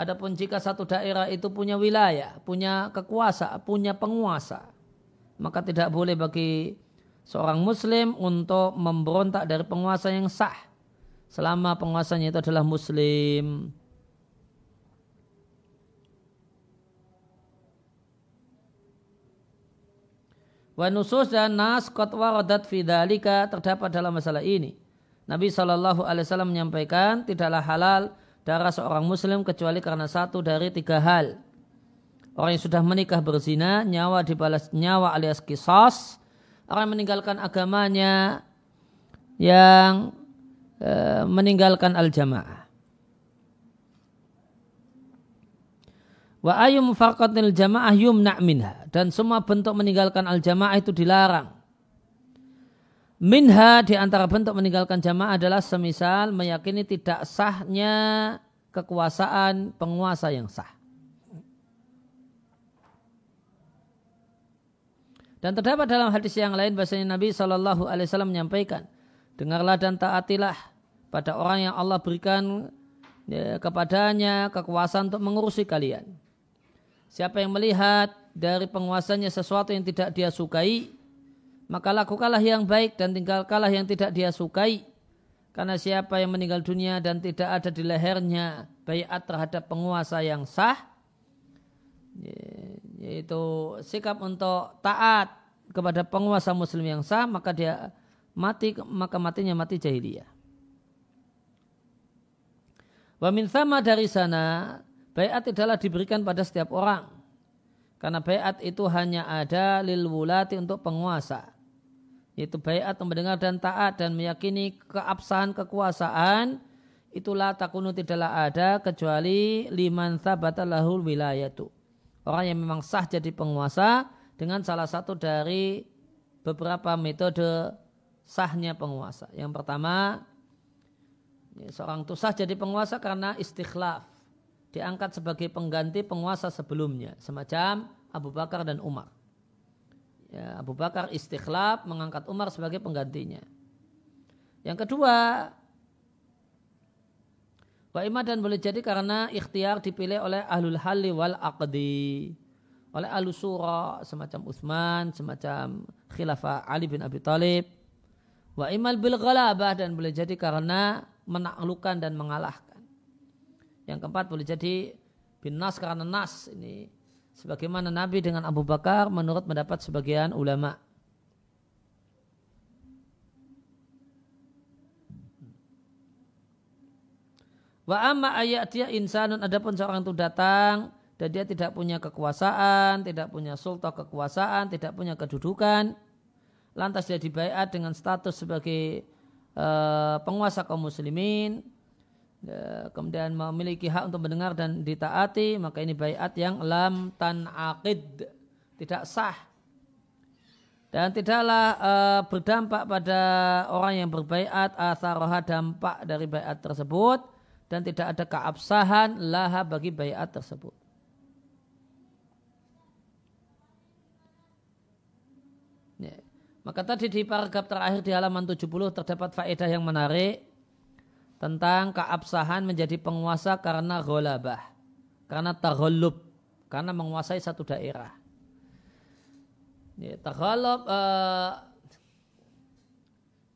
Adapun jika satu daerah itu punya wilayah, punya kekuasaan, punya penguasa, maka tidak boleh bagi seorang muslim untuk memberontak dari penguasa yang sah selama penguasanya itu adalah muslim. Wa nusus dan nas qad waradat fi terdapat dalam masalah ini. Nabi Shallallahu Alaihi Wasallam menyampaikan tidaklah halal darah seorang muslim kecuali karena satu dari tiga hal. Orang yang sudah menikah berzina, nyawa dibalas nyawa alias kisos. Orang yang meninggalkan agamanya yang e, meninggalkan al-jamaah. Wa ayum farqatil jamaah yumna minha dan semua bentuk meninggalkan al-jamaah itu dilarang. Minha di antara bentuk meninggalkan jamaah adalah semisal meyakini tidak sahnya kekuasaan penguasa yang sah. Dan terdapat dalam hadis yang lain bahasanya Nabi Shallallahu Alaihi Wasallam menyampaikan, dengarlah dan taatilah pada orang yang Allah berikan ya, kepadanya kekuasaan untuk mengurusi kalian. Siapa yang melihat dari penguasanya sesuatu yang tidak dia sukai, maka lakukanlah yang baik dan tinggalkanlah yang tidak dia sukai. Karena siapa yang meninggal dunia dan tidak ada di lehernya bayat terhadap penguasa yang sah, yaitu sikap untuk taat kepada penguasa muslim yang sah maka dia mati maka matinya mati jahiliyah. Wa min sama dari sana bayat adalah diberikan pada setiap orang. Karena bayat itu hanya ada lil wulati untuk penguasa. Yaitu bayat mendengar dan taat dan meyakini keabsahan kekuasaan itulah takunu tidaklah ada kecuali liman thabata lahul wilayatu. Orang yang memang sah jadi penguasa dengan salah satu dari beberapa metode sahnya penguasa. Yang pertama, seorang itu sah jadi penguasa karena istikhlaf. Diangkat sebagai pengganti penguasa sebelumnya. Semacam Abu Bakar dan Umar. Ya, Abu Bakar istikhlaf mengangkat Umar sebagai penggantinya. Yang kedua, Wa dan boleh jadi karena ikhtiar dipilih oleh ahlul halli wal aqdi. Oleh ahlu surah semacam Utsman, semacam khilafah Ali bin Abi Thalib. Wa imal bil ghalabah dan boleh jadi karena menaklukkan dan mengalahkan. Yang keempat boleh jadi bin nas karena nas ini sebagaimana Nabi dengan Abu Bakar menurut mendapat sebagian ulama. Wa amma ayat dia insanun adapun seorang itu datang dan dia tidak punya kekuasaan, tidak punya sultan kekuasaan, tidak punya kedudukan. Lantas dia dibayar dengan status sebagai uh, penguasa kaum muslimin. Ya, kemudian memiliki hak untuk mendengar dan ditaati, maka ini bayat yang lam tan akid tidak sah dan tidaklah uh, berdampak pada orang yang berbaiat asaroha dampak dari bayat tersebut dan tidak ada keabsahan laha bagi bayat tersebut. Ya. Maka tadi di paragraf terakhir di halaman 70 terdapat faedah yang menarik tentang keabsahan menjadi penguasa karena gholabah, karena taghallub, karena menguasai satu daerah. Ya, taghallub uh,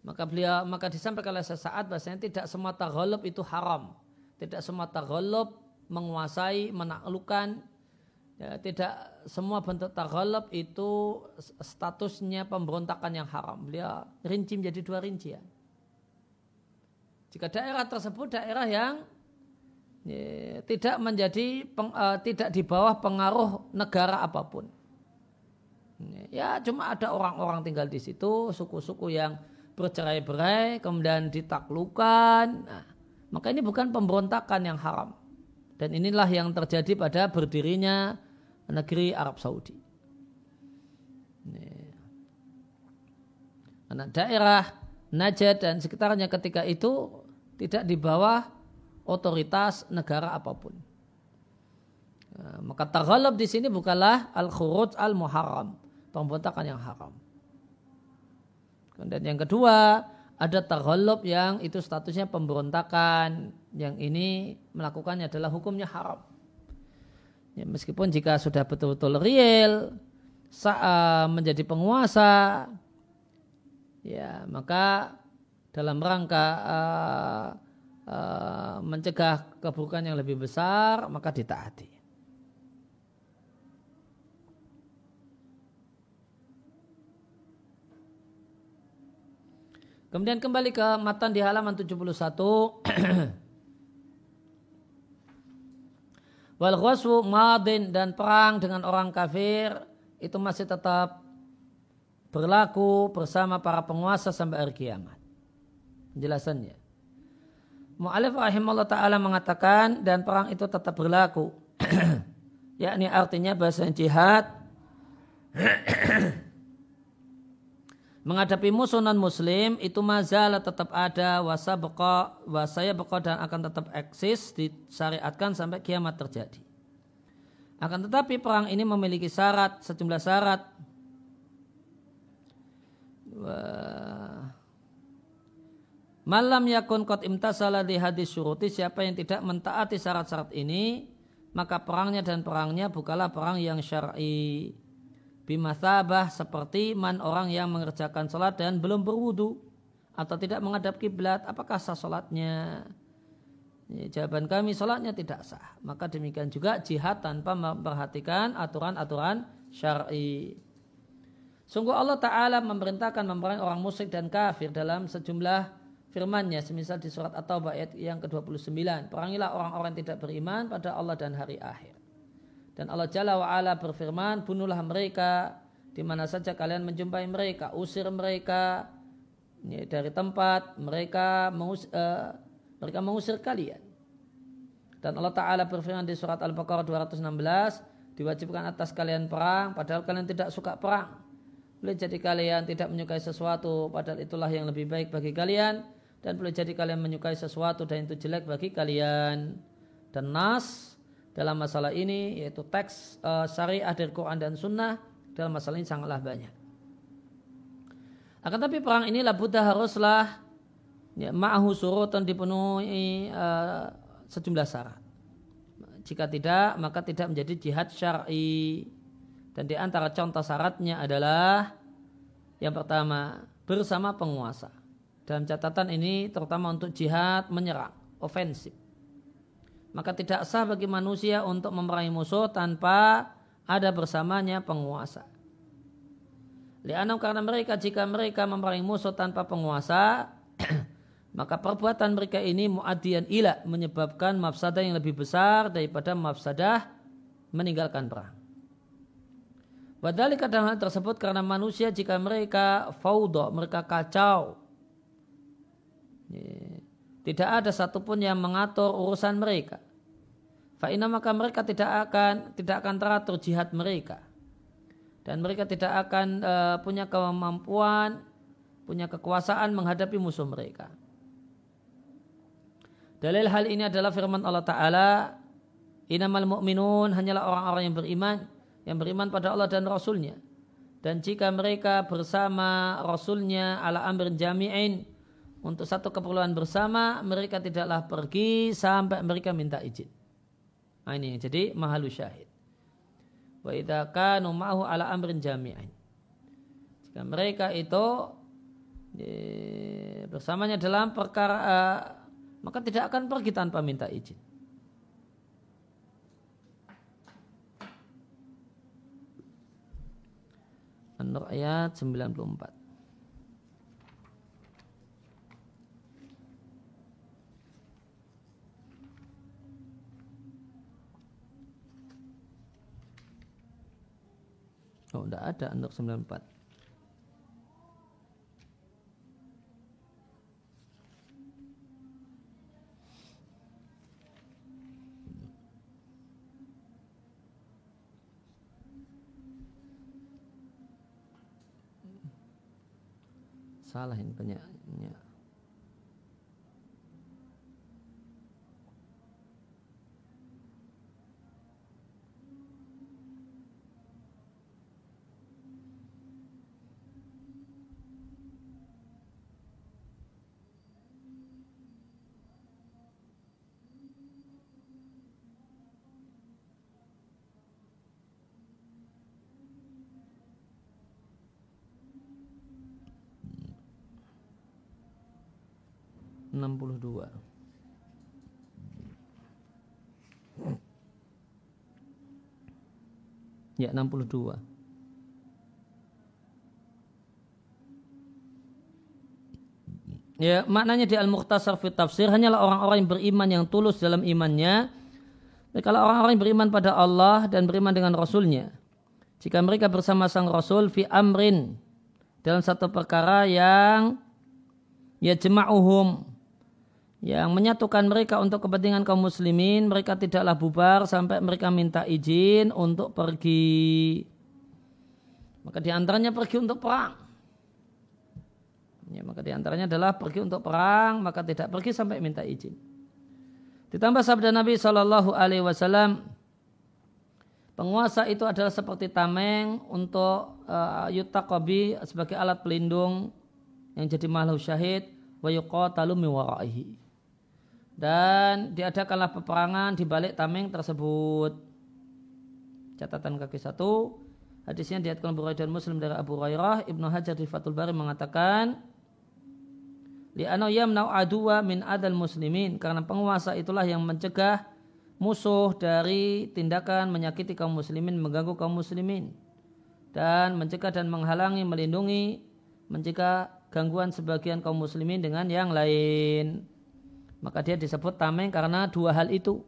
maka beliau maka disampaikan oleh sesaat bahasanya tidak semua taghallub itu haram tidak semua taghallub menguasai, menaklukkan. Ya, tidak semua bentuk taghallub itu statusnya pemberontakan yang haram. Beliau rinci menjadi dua rincian. Jika daerah tersebut daerah yang ya, tidak menjadi peng, uh, tidak di bawah pengaruh negara apa pun. Ya cuma ada orang-orang tinggal di situ, suku-suku yang bercerai-berai, kemudian ditaklukkan. Nah, maka ini bukan pemberontakan yang haram. Dan inilah yang terjadi pada berdirinya negeri Arab Saudi. Karena daerah Najd dan sekitarnya ketika itu tidak di bawah otoritas negara apa pun. Ya, maka taghalab di sini bukanlah al-khuruj al-muharram, pemberontakan yang haram. Dan yang kedua, ada taghallub yang itu statusnya pemberontakan yang ini melakukannya adalah hukumnya haram ya, meskipun jika sudah betul-betul real saat menjadi penguasa ya maka dalam rangka uh, uh, mencegah keburukan yang lebih besar maka ditaati Kemudian kembali ke matan di halaman 71. Wal ghaswu madin dan perang dengan orang kafir itu masih tetap berlaku bersama para penguasa sampai hari kiamat. Penjelasannya. Mu'alif rahimahullah ta'ala mengatakan dan perang itu tetap berlaku. yakni artinya bahasa jihad menghadapi musuh non muslim itu mazalah tetap ada wasa beko wasaya beko dan akan tetap eksis disyariatkan sampai kiamat terjadi. Akan tetapi perang ini memiliki syarat sejumlah syarat. Malam yakun kot imtasala di hadis syuruti siapa yang tidak mentaati syarat-syarat ini maka perangnya dan perangnya bukanlah perang yang syar'i bimathabah seperti man orang yang mengerjakan sholat dan belum berwudu atau tidak menghadap kiblat apakah sah sholatnya Ya, jawaban kami sholatnya tidak sah. Maka demikian juga jihad tanpa memperhatikan aturan-aturan syar'i. Sungguh Allah Ta'ala memerintahkan memerangi orang musyrik dan kafir dalam sejumlah firmannya. Semisal di surat At-Taubah ayat yang ke-29. Perangilah orang-orang yang tidak beriman pada Allah dan hari akhir. Dan Allah Jalla wa'ala berfirman, bunuhlah mereka di mana saja kalian menjumpai mereka, usir mereka ya, dari tempat mereka mengus, uh, mereka mengusir kalian. Dan Allah Ta'ala berfirman di surat Al-Baqarah 216, diwajibkan atas kalian perang, padahal kalian tidak suka perang. Boleh jadi kalian tidak menyukai sesuatu, padahal itulah yang lebih baik bagi kalian. Dan boleh jadi kalian menyukai sesuatu dan itu jelek bagi kalian. Dan nas dalam masalah ini, yaitu teks uh, syariah dari Quran dan Sunnah, dalam masalah ini sangatlah banyak. Akan tapi perang ini labudah haruslah ya, ma'ahu surutan dipenuhi uh, sejumlah syarat. Jika tidak, maka tidak menjadi jihad syar'i. Dan di antara contoh syaratnya adalah yang pertama, bersama penguasa. Dalam catatan ini terutama untuk jihad menyerang, ofensif. Maka tidak sah bagi manusia untuk memerangi musuh tanpa ada bersamanya penguasa. Lianam karena mereka jika mereka memerangi musuh tanpa penguasa maka perbuatan mereka ini muadian ila menyebabkan mafsadah yang lebih besar daripada mafsadah meninggalkan perang. Wadali kadang hal tersebut karena manusia jika mereka faudo, mereka kacau. Tidak ada satupun yang mengatur urusan mereka. Fa'ina maka mereka tidak akan tidak akan teratur jihad mereka. Dan mereka tidak akan uh, punya kemampuan, punya kekuasaan menghadapi musuh mereka. Dalil hal ini adalah firman Allah Ta'ala Inamal mu'minun hanyalah orang-orang yang beriman Yang beriman pada Allah dan Rasulnya Dan jika mereka bersama Rasulnya ala amrin jami'in Untuk satu keperluan bersama Mereka tidaklah pergi sampai mereka minta izin Nah ini jadi mahalu syahid Wa kanu ma'hu ala amrin jami'in Jika mereka itu bersamanya dalam perkara uh, maka tidak akan pergi tanpa minta izin. An-Nur ayat 94. Oh, tidak ada untuk 94. Salah ini banyak. 62 Ya 62 Ya, maknanya di Al-Mukhtasar fit Tafsir hanyalah orang-orang yang beriman yang tulus dalam imannya. Kalau orang-orang yang beriman pada Allah dan beriman dengan Rasulnya. Jika mereka bersama sang Rasul fi amrin dalam satu perkara yang ya jema'uhum yang menyatukan mereka untuk kepentingan kaum muslimin, mereka tidaklah bubar sampai mereka minta izin untuk pergi. Maka di antaranya pergi untuk perang. Ya, maka di antaranya adalah pergi untuk perang, maka tidak pergi sampai minta izin. Ditambah sabda Nabi Shallallahu Alaihi Wasallam, penguasa itu adalah seperti tameng untuk uh, yutakobi sebagai alat pelindung yang jadi makhluk syahid wa yuqatalu waraihi. Dan diadakanlah peperangan di balik tameng tersebut. Catatan kaki satu. Hadisnya diatkan Bukhari dan Muslim dari Abu Hurairah. Ibnu Hajar di Fathul Bari mengatakan, Li'anau yamnau aduwa min adal muslimin. Karena penguasa itulah yang mencegah musuh dari tindakan menyakiti kaum muslimin, mengganggu kaum muslimin. Dan mencegah dan menghalangi, melindungi, mencegah gangguan sebagian kaum muslimin dengan yang lain. Maka dia disebut tameng karena dua hal itu.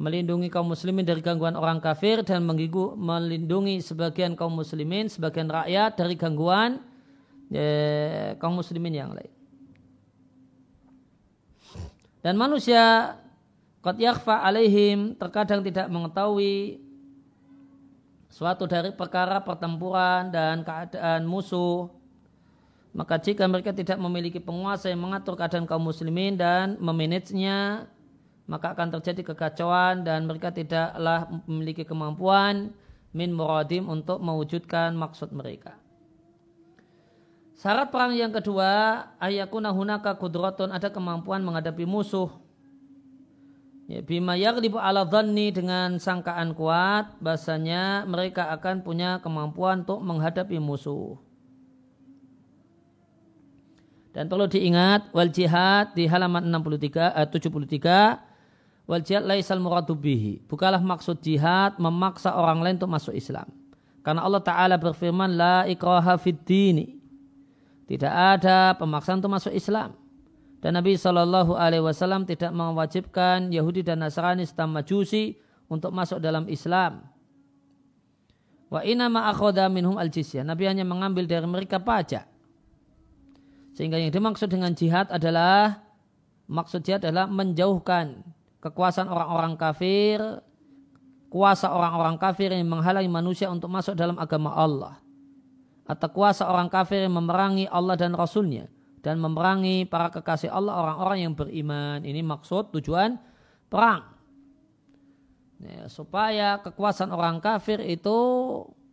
Melindungi kaum muslimin dari gangguan orang kafir dan melindungi sebagian kaum muslimin, sebagian rakyat dari gangguan eh, kaum muslimin yang lain. Dan manusia Qad yakhfa alaihim terkadang tidak mengetahui suatu dari perkara pertempuran dan keadaan musuh. Maka jika mereka tidak memiliki penguasa yang mengatur keadaan kaum muslimin dan memanagenya, maka akan terjadi kekacauan dan mereka tidaklah memiliki kemampuan min muradim untuk mewujudkan maksud mereka. Syarat perang yang kedua, ayakuna hunaka kudratun ada kemampuan menghadapi musuh Ya, bima yaghlibu ala dhanni dengan sangkaan kuat bahasanya mereka akan punya kemampuan untuk menghadapi musuh. Dan perlu diingat wal jihad di halaman 63 eh, 73 wal jihad laisal muradu bihi. Bukalah maksud jihad memaksa orang lain untuk masuk Islam. Karena Allah Ta'ala berfirman la ikraha fid. Tidak ada pemaksaan untuk masuk Islam. Dan Nabi Shallallahu Alaihi Wasallam tidak mewajibkan Yahudi dan Nasrani serta Majusi untuk masuk dalam Islam. Wa inama akhoda minhum al jizyah. Nabi hanya mengambil dari mereka pajak. Sehingga yang dimaksud dengan jihad adalah maksud jihad adalah menjauhkan kekuasaan orang-orang kafir, kuasa orang-orang kafir yang menghalangi manusia untuk masuk dalam agama Allah. Atau kuasa orang kafir yang memerangi Allah dan Rasulnya dan memerangi para kekasih Allah orang-orang yang beriman. Ini maksud tujuan perang. Ya, supaya kekuasaan orang kafir itu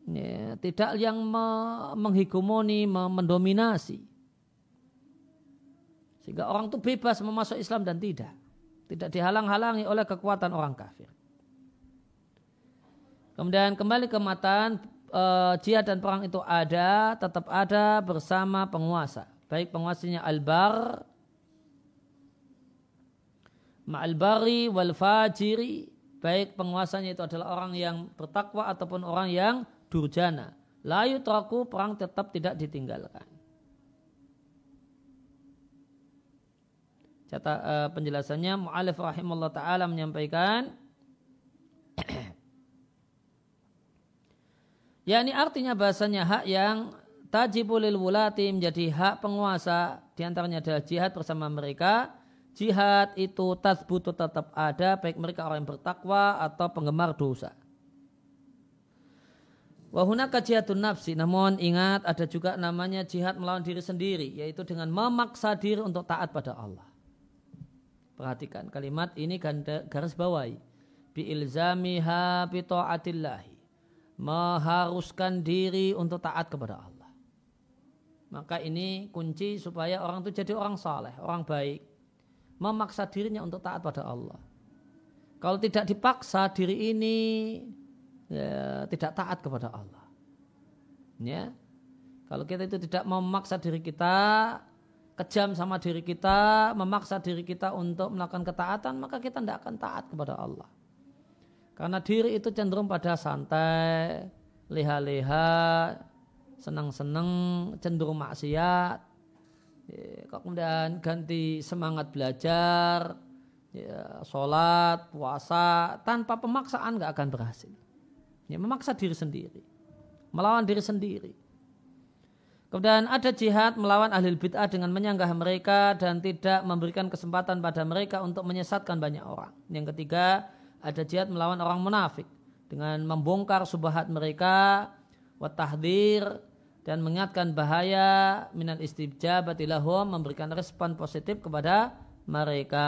ya, tidak yang me, menghegemoni, me, mendominasi. Sehingga orang itu bebas memasuk Islam dan tidak. Tidak dihalang-halangi oleh kekuatan orang kafir. Kemudian kembali ke matan, eh, jihad dan perang itu ada, tetap ada bersama penguasa baik penguasanya al-bar ma'al-bari wal fajiri baik penguasanya itu adalah orang yang bertakwa ataupun orang yang durjana layu traku perang tetap tidak ditinggalkan Cata, uh, penjelasannya Mu'alif rahimahullah ta'ala menyampaikan Ya ini artinya bahasanya hak yang tajibulil wulati menjadi hak penguasa. Di antaranya adalah jihad bersama mereka. Jihad itu tasbutu tetap ada baik mereka orang yang bertakwa atau penggemar dosa. Wahuna jihadun nafsi. Namun ingat ada juga namanya jihad melawan diri sendiri yaitu dengan memaksa diri untuk taat pada Allah perhatikan kalimat ini garis bawahi bi ilzamiha bi mengharuskan diri untuk taat kepada Allah maka ini kunci supaya orang itu jadi orang saleh, orang baik. Memaksa dirinya untuk taat pada Allah. Kalau tidak dipaksa diri ini ya, tidak taat kepada Allah. Ya. Kalau kita itu tidak memaksa diri kita, kejam sama diri kita, memaksa diri kita untuk melakukan ketaatan, maka kita tidak akan taat kepada Allah. Karena diri itu cenderung pada santai, leha-leha, senang-senang cenderung maksiat. Ya, kemudian ganti semangat belajar ya, sholat puasa tanpa pemaksaan nggak akan berhasil. Ya, memaksa diri sendiri melawan diri sendiri Kemudian ada jihad melawan ahli bid'ah dengan menyanggah mereka dan tidak memberikan kesempatan pada mereka untuk menyesatkan banyak orang. Yang ketiga, ada jihad melawan orang munafik dengan membongkar subahat mereka, watahdir dan mengingatkan bahaya minal istijabati lahum memberikan respon positif kepada mereka.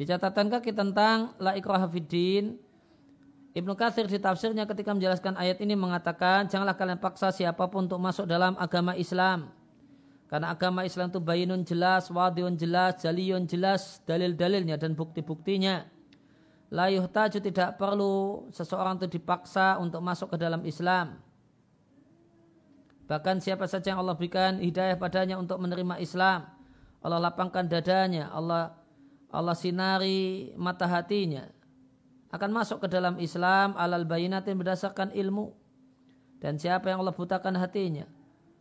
Di catatan kaki tentang la ikraha fiddin, Ibnu Katsir di tafsirnya ketika menjelaskan ayat ini mengatakan janganlah kalian paksa siapa pun untuk masuk dalam agama Islam. Karena agama Islam itu bayinun jelas, wadiun jelas, jaliyun jelas, dalil-dalilnya dan bukti-buktinya. La yuhtaju tidak perlu seseorang itu dipaksa untuk masuk ke dalam Islam. Bahkan siapa saja yang Allah berikan hidayah padanya untuk menerima Islam. Allah lapangkan dadanya, Allah Allah sinari mata hatinya akan masuk ke dalam Islam alal bayinatin berdasarkan ilmu. Dan siapa yang Allah butakan hatinya?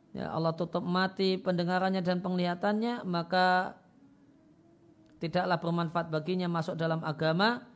Ya Allah tutup mati pendengarannya dan penglihatannya maka tidaklah bermanfaat baginya masuk dalam agama